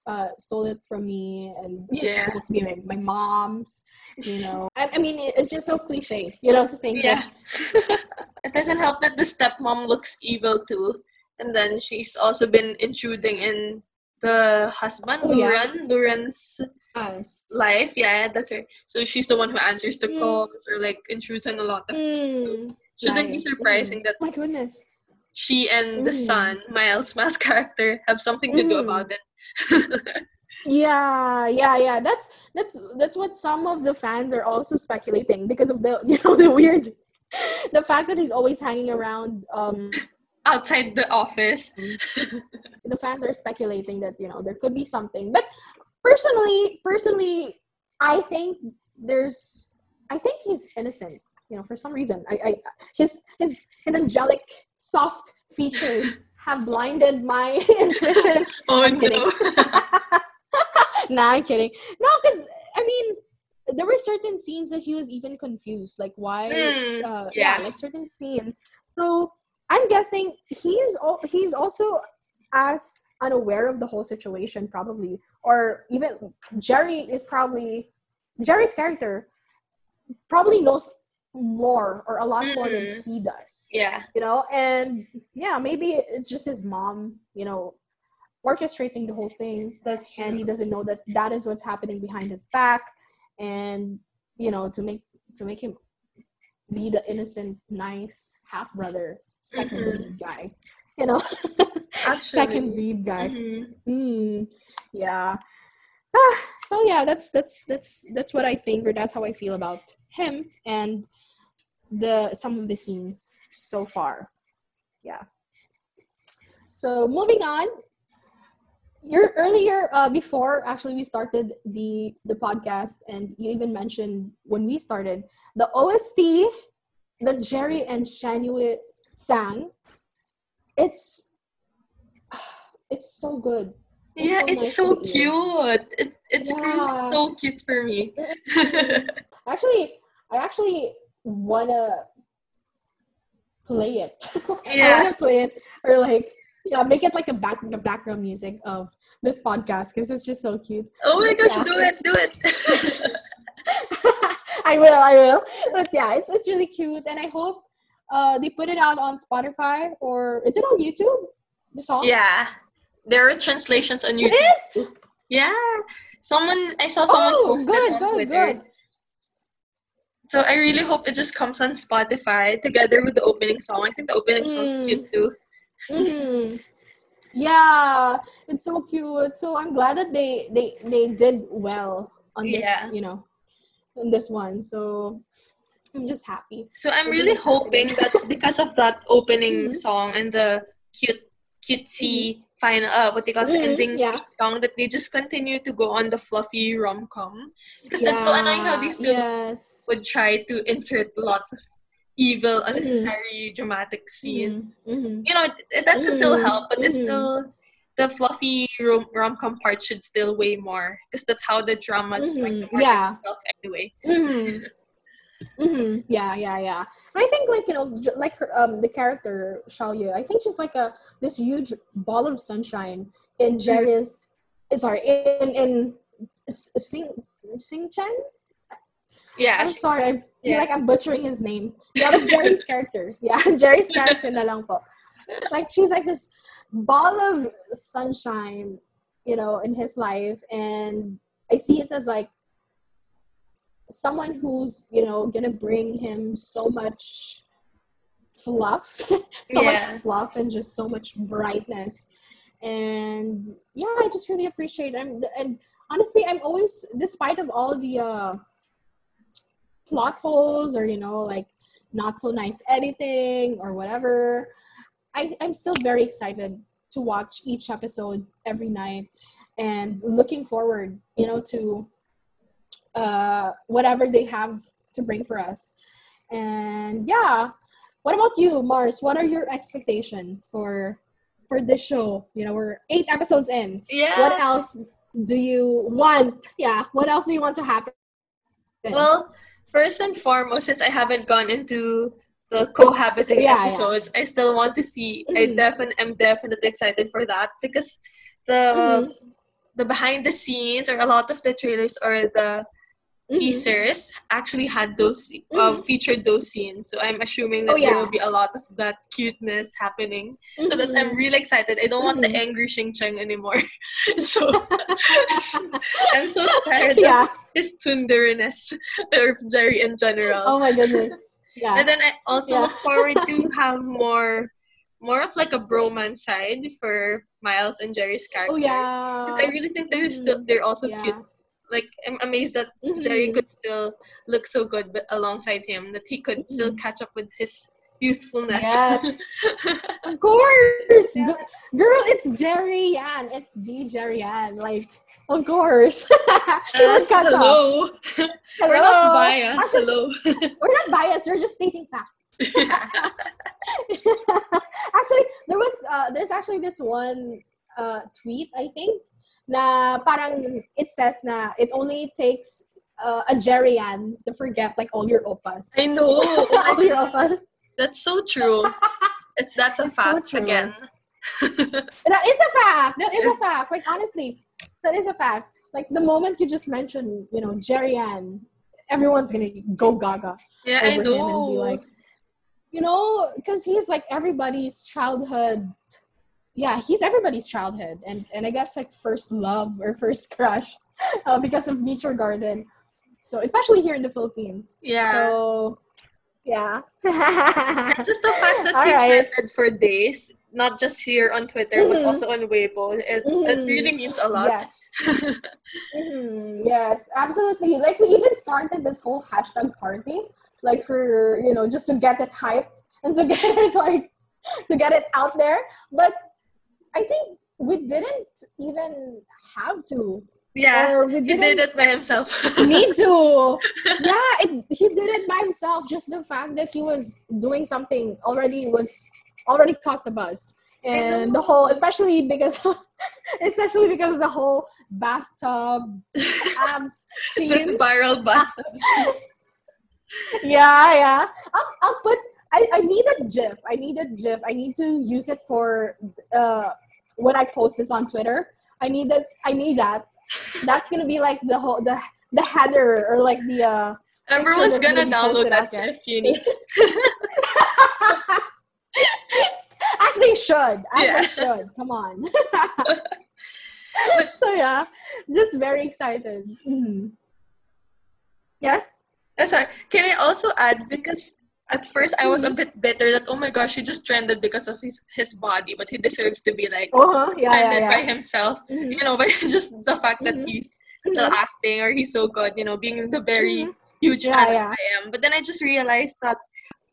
uh stole it from me, and Yeah. it's supposed to be my, my mom's. You know, I, I mean, it- it's just so cliche, you know, to think Yeah. that it doesn't help that the stepmom looks evil too. And then she's also been intruding in the husband, Oh, yeah. Luran, Luran's us. life. Yeah, that's right. So she's the one who answers the Mm. calls or like intrudes on a lot of Mm, Shouldn't be surprising Mm. that My goodness. she and the Mm. son, Miles' Miles' character, have something to do Mhm. about it. Yeah, yeah, yeah. That's that's that's what some of the fans are also speculating because of the you know the weird, the fact that he's always hanging around. Um, Outside the office. the fans are speculating that you know there could be something but personally personally i think there's i think he's innocent you know for some reason i, I his his his angelic soft features have blinded my intuition Oh I'm kidding. no. nah i'm kidding no because i mean there were certain scenes that he was even confused like why Hmm, uh, yeah. yeah. like certain scenes. So I'm guessing he's he's also as unaware of the whole situation, probably, or even Jerry is probably Jerry's character probably knows more or a lot more than Mhm. he does, yeah. you know. And yeah, maybe it's just his mom, you know, orchestrating the whole thing That's and he doesn't know that that is what's happening behind his back and you know to make to make him be the innocent nice half brother 2nd Mhm. lead guy you know Actually. second lead guy Mhm. mm, yeah ah, so yeah that's that's that's that's what i think or that's how i feel about him and the some of the scenes so far yeah so moving on you're earlier uh, before actually we started the the podcast and you even mentioned when we started the ost that jerry and Shen Yue sang it's it's so good It's Yeah, so it's nice so cute. It it screams Yeah. so cute for me. actually i actually wanna play it i Yeah. wanna play it or like yeah make it like a back the background music of this podcast because it's just so cute oh my gosh, Yeah, do it, it's- do it. I will, I will. But yeah, it's it's really cute, and I hope uh they put it out on Spotify or is it on YouTube? The song? yeah. There are translations on YouTube. is. Yeah. Someone I saw someone Oh, posted good, on good, Twitter. good. So I really hope it just comes on Spotify together with the opening song. I think the opening song's Mm. cute too. hmm Yeah, it's so cute. So I'm glad that they they they did well on this, Yeah. you know, on this one. So I'm just happy. So I'm It really hoping that because of that opening Mhm. song and the cute cutesy final uh what they call Mhm, ending yeah. song that they just continue to go on the fluffy rom com. Because that's so annoying how these two yes. would try to insert lots of evil, unnecessary, dramatic scenes. Mhm, mhm. You know, that could still help, but it's still the fluffy rom- rom-com part should still weigh more because that's how the drama is Mhm, market yeah. itself anyway. Mm-hmm. mm-hmm. Yeah, yeah, yeah. I think like you know, like her, um the character Xiaoyu, I think she's like a this huge ball of sunshine in Jerry's. eh, Sorry, in in Sing Sing Chen. Yeah. I'm sorry. I feel Yeah. like I'm butchering his name. Yeah, Jerry's character. Yeah, Jerry's character na lang po. Like she's like this ball of sunshine, you know, in his life, and I see it as like someone who's you know gonna bring him so much fluff, so Yeah. much fluff, and just so much brightness. And yeah, I just really appreciate it. And honestly, I'm always, despite of all the uh, plot holes or you know like not so nice editing or whatever I, i'm still very excited to watch each episode every night and looking forward you know to uh, whatever they have to bring for us and yeah what about you mars what are your expectations for for this show you know we're eight episodes in Yeah. what else do you want yeah what else do you want to happen Well, first and foremost, since I haven't gone into the cohabiting Yeah, yeah. episodes, I still want to see. I Mhm. definitely am definitely excited for that because the Mhm. the behind the scenes or a lot of the trailers or the. Teasers actually had those um, featured those scenes. So I'm assuming that Oh, there will be a lot of that cuteness happening. So that I'm really excited. I don't want the Mhm. angry Shing Cheng anymore. so I'm so tired yeah. of his tunderiness or Jerry in general. Oh my goodness. Yeah. And then I also Yeah. look forward to have more more of like a bromance side for Miles and Jerry's character. Oh yeah. I really think they're still Mhm. they're also Yeah. cute. Like I'm amazed that Jerry Mhm. could still look so good but alongside him that he could still catch up with his youthfulness. Yes. Of course. Girl, it's Jerry Yan. It's the Jerry Yan. Like, of course. He Uh, would hello. We're not biased. Actually, Hello. we're not biased. We're just stating facts. actually, there was uh, there's actually this one uh, tweet I think na parang it says na it only takes uh, a Jerry Yan to forget like all your opas. I know. all your opas. That's so true. That's a It's so fact true. again. That is a fact. That is a fact. Like honestly, that is a fact. Like the moment you just mentioned, you know, Jerry Yan, everyone's gonna go gaga. Yeah, I over know. him and be like, you know, because he's like everybody's childhood. Yeah, he's everybody's childhood, and and I guess like first love or first crush, uh, because of Meteor Garden. So especially here in the Philippines. yeah. So yeah. Just the fact that All he right. trended for days, not just here on Twitter, but Mhm. also on Weibo, it, it Mhm. really means a lot. Yes. Mhm, Yes, absolutely. Like we even started this whole hashtag party, like for you know just to get it hyped and to get it like to get it out there. But I think we didn't even have to, yeah, we he did it by himself. need to. Yeah, it, he did it by himself. Just the fact that he was doing something already was already caused a buzz, and the whole, especially because, especially because the whole bathtub abs scene. viral bathtubs. Yeah, yeah. I'll, I'll put. I, I need a GIF. I need a GIF. I need to use it for uh when I post this on Twitter. I need that. I need that. That's gonna be like the whole the the header or like the uh Everyone's gonna gonna be download posted that out there. GIF. You need. as they should. As Yeah. they should. Come on. so yeah, just very excited. Mhm. Yes. Sorry, can I also add because at first I was a Mhm. bit bitter that oh my gosh he just trended because of his his body, but he deserves to be like Uh huh. Yeah. trended Yeah. by yeah. himself. Mhm. You know, but just the fact that Mhm. he's still Mhm. acting or he's so good, you know, being the very Mhm. huge Yeah, fan yeah. I am. But then I just realized that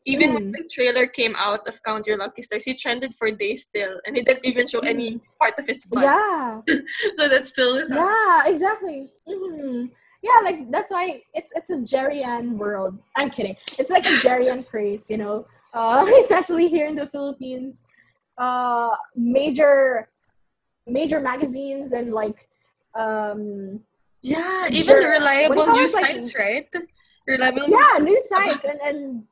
even when Mhm. the trailer came out of Count Your Lucky Stars, he trended for days still, and he didn't even show any part of his. Mm-hmm. Yeah. So that still is Yeah, exactly. Yeah, like that's why it's it's a Jerry Yan world. I'm kidding. It's like a Jerry Yan craze, you know. Uh, especially here in the Philippines, uh, major major magazines and like um, Yeah, even Jer- the reliable what do you news like- sites, right? Reliable yeah news news sites and and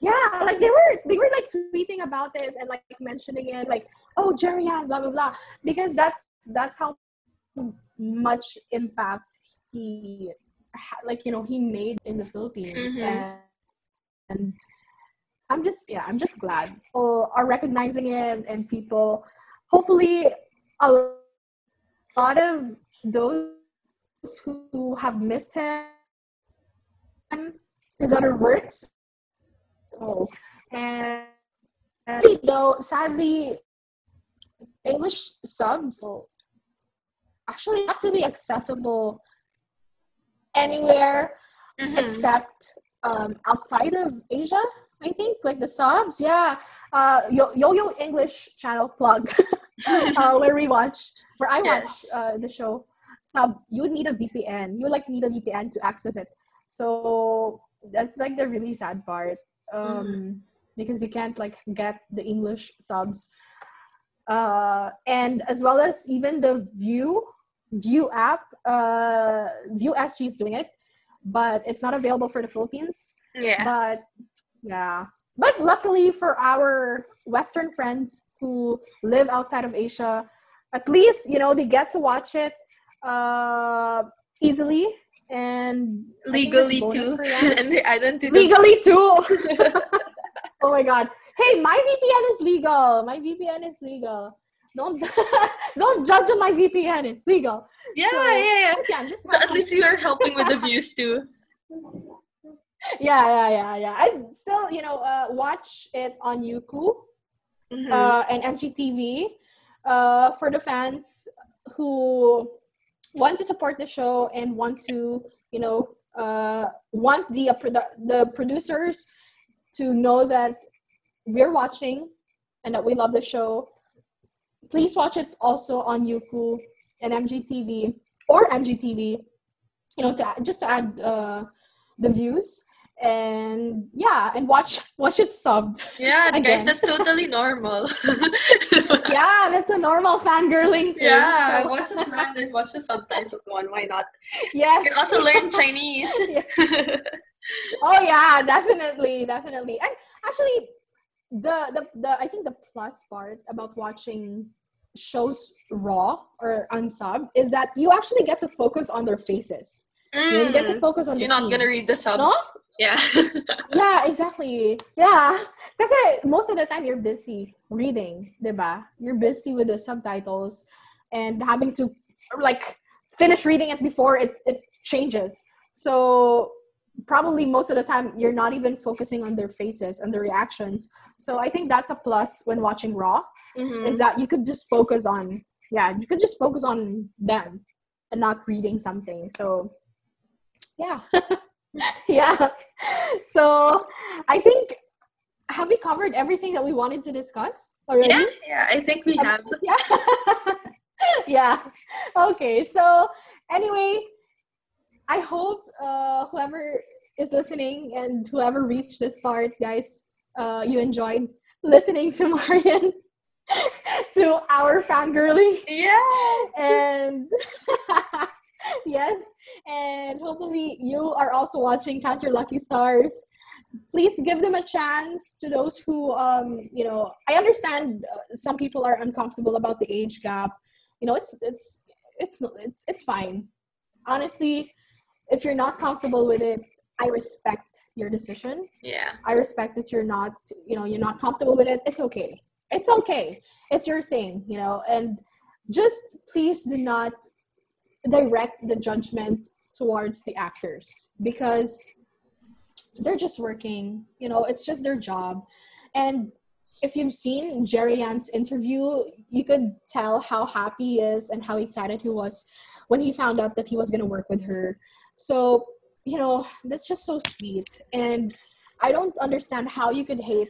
yeah like they were they were like tweeting about it and like mentioning it like oh Jerry Yan blah blah blah because that's that's how much impact he like you know he made in the Philippines Mhm. and, and I'm just yeah I'm just glad people are recognizing it and people hopefully a lot of those who have missed him his other works oh and, and though sadly English subs so actually not really accessible anywhere Mhm. except um, outside of Asia. I think like the subs, yeah. Uh, Yo Yo English channel plug, uh, where we watch, where I watch uh, the show. Sub, you would need a VPN. You would like need a VPN to access it. So that's like the really sad part, um, because you can't like get the English subs, uh, and as well as even the Viu Viu app. Uh, Viu SG is doing it, but it's not available for the Philippines. Yeah. But yeah, but luckily for our Western friends who live outside of Asia, at least you know they get to watch it uh, easily and I think it's Legally too. and they the legally too. oh my god! Hey, my VPN is legal. My VPN is legal. Don't don't judge on my VPN. It's legal. Yeah, So- yeah, yeah. Okay, I'm just So at least you are helping with the views too. yeah, yeah, yeah, yeah. I still, you know, uh, watch it on Youku Mhm. uh, and MGTV uh, for the fans who want to support the show and want to, you know, uh, want the uh, produ- the producers to know that we're watching and that we love the show. Please watch it also on Youku and MGTV or MGTV. You know, to just to add uh, the views and yeah, and watch watch it subbed. yeah, guys, that's totally normal. yeah, that's a normal fangirling thing. Yeah, So, watch the branded, watch the subtitled one. Why not? yes. You can also learn Chinese. oh yeah, definitely, definitely. And actually, the the the I think the plus part about watching shows raw or unsub is that you actually get to focus on their faces. You, know, you get to Mm, focus on You're not scene. gonna read the subs. No? Yeah. yeah, exactly. Yeah. Because most of the time you're busy reading, diba? You're busy with the subtitles and having to like finish reading it before it, it changes. So probably most of the time you're not even focusing on their faces and their reactions. So I think that's a plus when watching Raw Mhm. is that you could just focus on yeah, you could just focus on them and not reading something. So yeah. yeah. So I think have we covered everything that we wanted to discuss already? Yeah, yeah, I think we have. Yeah. yeah. Okay. So anyway, I hope uh, whoever is listening and whoever reached this part, guys, uh, you enjoyed listening to Marian to our fangirling. Yes. and yes and hopefully you are also watching count your lucky stars. Please give them a chance to those who um you know i understand uh, some people are uncomfortable about the age gap. You know it's it's it's it's it's fine. Honestly if you're not comfortable with it i respect your decision yeah. I respect that you're not, you know, you're not comfortable with it. It's okay. It's okay. It's your thing, you know, and just please do not direct the judgment towards the actors because they're just working, you know, it's just their job. And if you've seen Jerry Yan's interview, you could tell how happy he is and how excited he was when he found out that he was going to work with her. So, you know, that's just so sweet. And I don't understand how you could hate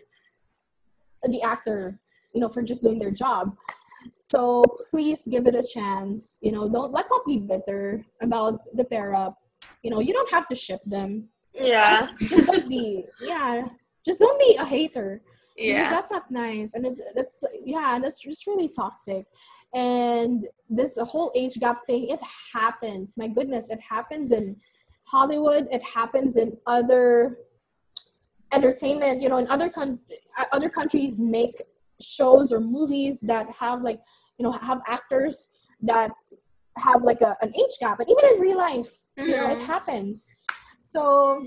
the actor, you know, for just doing their job. So please give it a chance. You know, don't let's not be bitter about the pair up. You know, you don't have to ship them. Yeah. Just, just don't be yeah. Just don't be a hater. Because Yeah. that's not nice. And it's that's yeah, and that's just really toxic. And this whole age gap thing, it happens. My goodness, it happens in Hollywood. It happens in other entertainment. You know, in other con- other countries make shows or movies that have like you know have actors that have like a, an age gap, and even in real life, you know, it Mhm. happens. So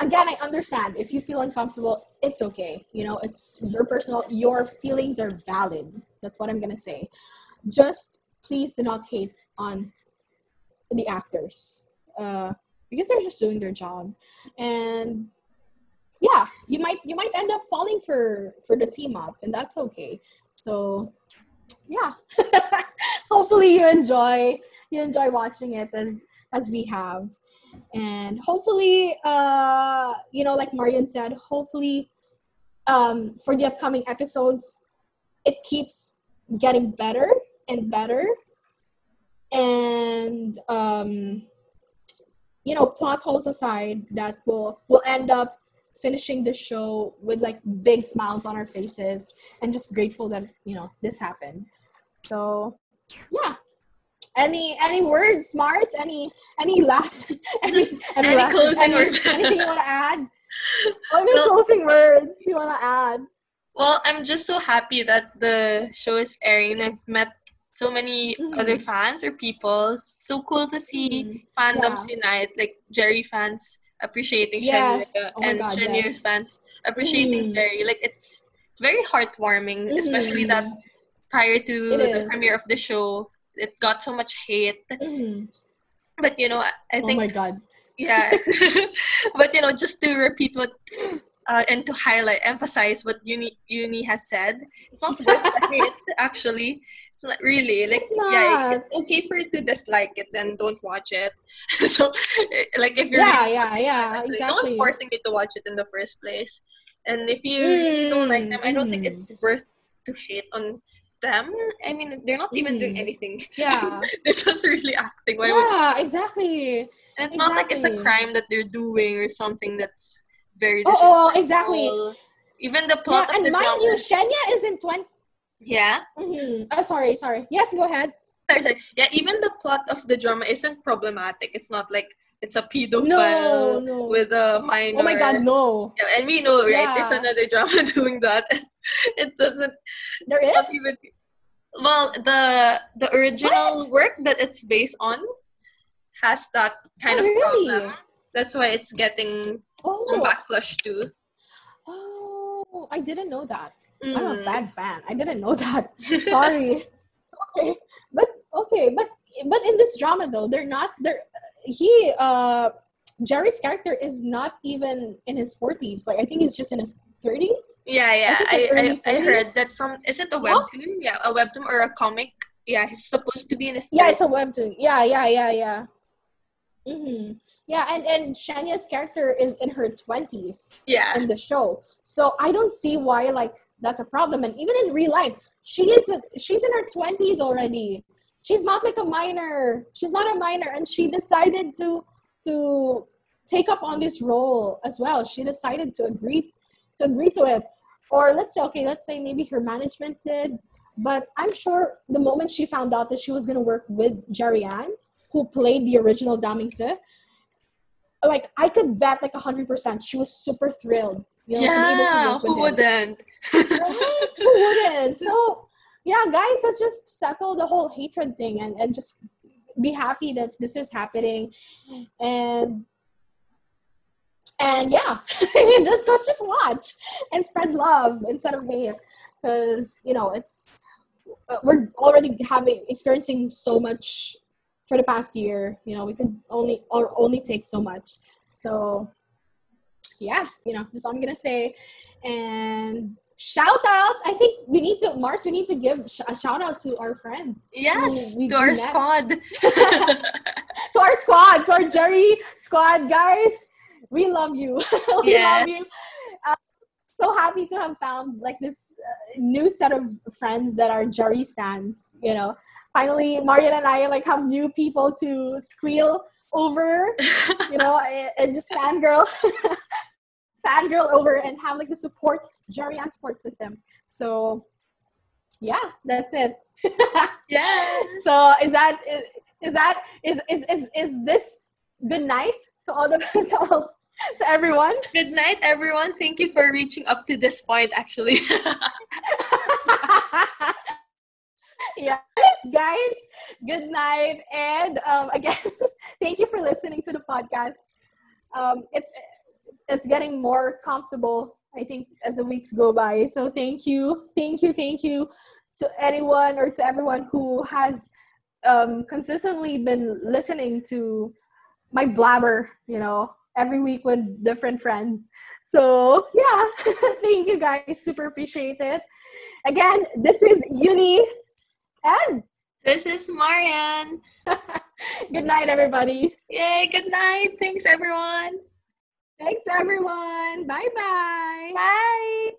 again, I understand if you feel uncomfortable, it's okay. You know, it's your personal, your feelings are valid. That's what I'm gonna say. Just please do not hate on the actors uh, because they're just doing their job, and yeah, you might you might end up falling for for the team up, and that's okay. So yeah, hopefully you enjoy you enjoy watching it as as we have and hopefully uh you know like marian said hopefully um for the upcoming episodes it keeps getting better and better. And um you know plot holes aside that will will end up finishing the show with like big smiles on our faces and just grateful that you know this happened. So yeah. Any any words mars? Any any last any, Any last, closing any- words? anything you want to add? Any Well- closing words you want to add Well, I'm just so happy that the show is airing. I've met so many Mhm. other fans or people. So cool to see Mhm. fandoms unite, like Jerry fans appreciating Yes. Oh and God, yes. fans appreciating Mhm. Jerry. Like it's it's very heartwarming, especially that prior to It the is. premiere of the show, it got so much hate. Mhm. But you know, I I oh think my god yeah. but you know, just to repeat what uh, and to highlight, emphasize what Uni Uni has said, it's not worth the hate. Actually, it's not really like It's yeah, it's okay for you to dislike it, then don't watch it. so, eh, like if you're yeah really yeah yeah actually, no one's forcing you to watch it in the first place. And if you really don't like them, I don't think Mm, it's worth to hate on them. I mean, they're not even doing Mm. anything. yeah they're just really acting. Why would yeah exactly and it's not like it's a crime that they're doing or something that's very oh, oh exactly. Even the yeah, plot of and the mind drama. you Shen Yue is in 20 yeah. Mhm. oh sorry sorry yes go ahead Sorry, sorry. Yeah, even the plot of the drama isn't problematic. It's not like it's a no pedophile no with a minor. oh my god no Yeah, and we know, right? There's another drama doing that. it doesn't. there is Not even. Well, the the original work that it's based on has that kind Oh, of really? problem. That's why it's getting oh backlash too. oh i didn't know that i'm a Mm. bad fan i didn't know that sorry okay but okay but but in this drama though they're not they're he uh jerry's character is not even in his 40s like i think he's just in his 30s Yeah, yeah. think I, I, I heard that from is it a Oh. webtoon? Yeah, a webtoon or a comic. Yeah, he's supposed to be in his yeah it's a webtoon yeah yeah yeah yeah mm-hmm. Yeah and and Shen Yue's character is in her 20s yeah. in the show. So i don't see why like that's a problem. And even in real life she is she's in her 20s already. She's not like a minor. She's not a minor. And she decided to to take up on this role as well. She decided to agree to agree to it. Or let's say okay let's say maybe her management did. But i'm sure the moment she found out that she was going to work with Jerry Yan who played the original Dao Ming Si, like i could bet like 100% she was super thrilled you know, yeah, who wouldn't? right? Who wouldn't? So, yeah, guys, let's just settle the whole hatred thing and, and just be happy that this is happening. And and yeah, let's, let's just watch and spread love instead of hate because you know it's we're already having experiencing so much for the past year. You know, we could only or only take so much. So yeah, you know, that's all I'm gonna say. And shout out, I think we need to, Mars, we need to give sh- a shout out to our friends, yes, we- to our met. squad. to our squad, to our Jerry squad, guys. We love you. we Yes. love you. Uh, so happy to have found like this uh, new set of friends that are Jerry stands. You know, finally, Marian and I like have new people to squeal over. you know, and- and just fangirl, fangirl over and have like the support, Jerry and support system. So, yeah, that's it. yeah. so is that is that is is is, is this good night to all the to all to everyone? Good night, everyone. Thank you for reaching up to this point, actually. yeah, guys. Good night. And um, again, thank you for listening to the podcast. Um, it's it's getting more comfortable, I think, as the weeks go by. So thank you, thank you, thank you to anyone or to everyone who has um, consistently been listening to my blabber, you know, every week with different friends. So yeah, thank you guys. Super appreciate it. Again, this is Uni and This is Marian. good night, everybody. Yay, good night. Thanks, everyone. Thanks, everyone. Bye bye. Bye.